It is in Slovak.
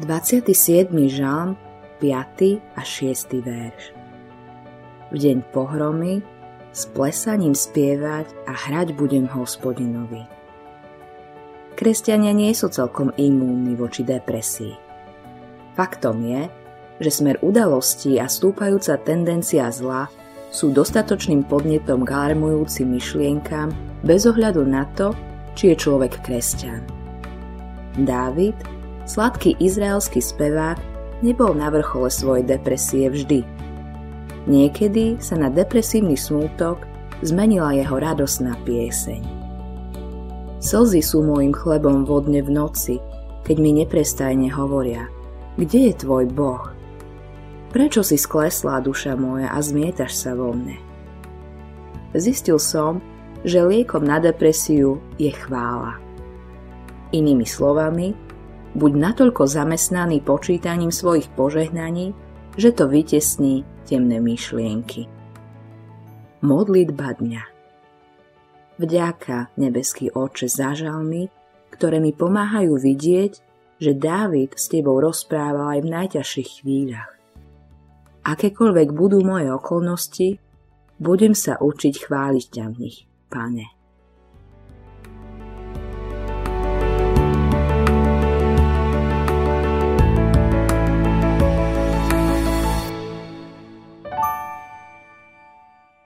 27. žalm, 5. a 6. verš. V deň pohromy s plesaním spievať a hrať budem hospodinovi. Kresťania nie sú celkom imúnni voči depresii. Faktom je, že smer udalostí a stúpajúca tendencia zla sú dostatočným podnetom k alarmujúcim myšlienkam bez ohľadu na to, či je človek kresťan. Dávid Sladký izraelský spevák nebol na vrchole svojej depresie vždy. Niekedy sa na depresívny smútok zmenila jeho radosná pieseň. Slzy sú môjim chlebom vodne v noci, keď mi neprestajne hovoria, kde je tvoj Boh? Prečo si skleslá duša moja a zmietaš sa vo mne? Zistil som, že liekom na depresiu je chvála. Inými slovami, buď natoľko zamestnaný počítaním svojich požehnaní, že to vytesní temné myšlienky. Modlitba dňa Vďaka, nebeský oče, za ktoré mi pomáhajú vidieť, že Dávid s tebou rozprával aj v najťažších chvíľach. Akékoľvek budú moje okolnosti, budem sa učiť chváliť ťa v nich, pane.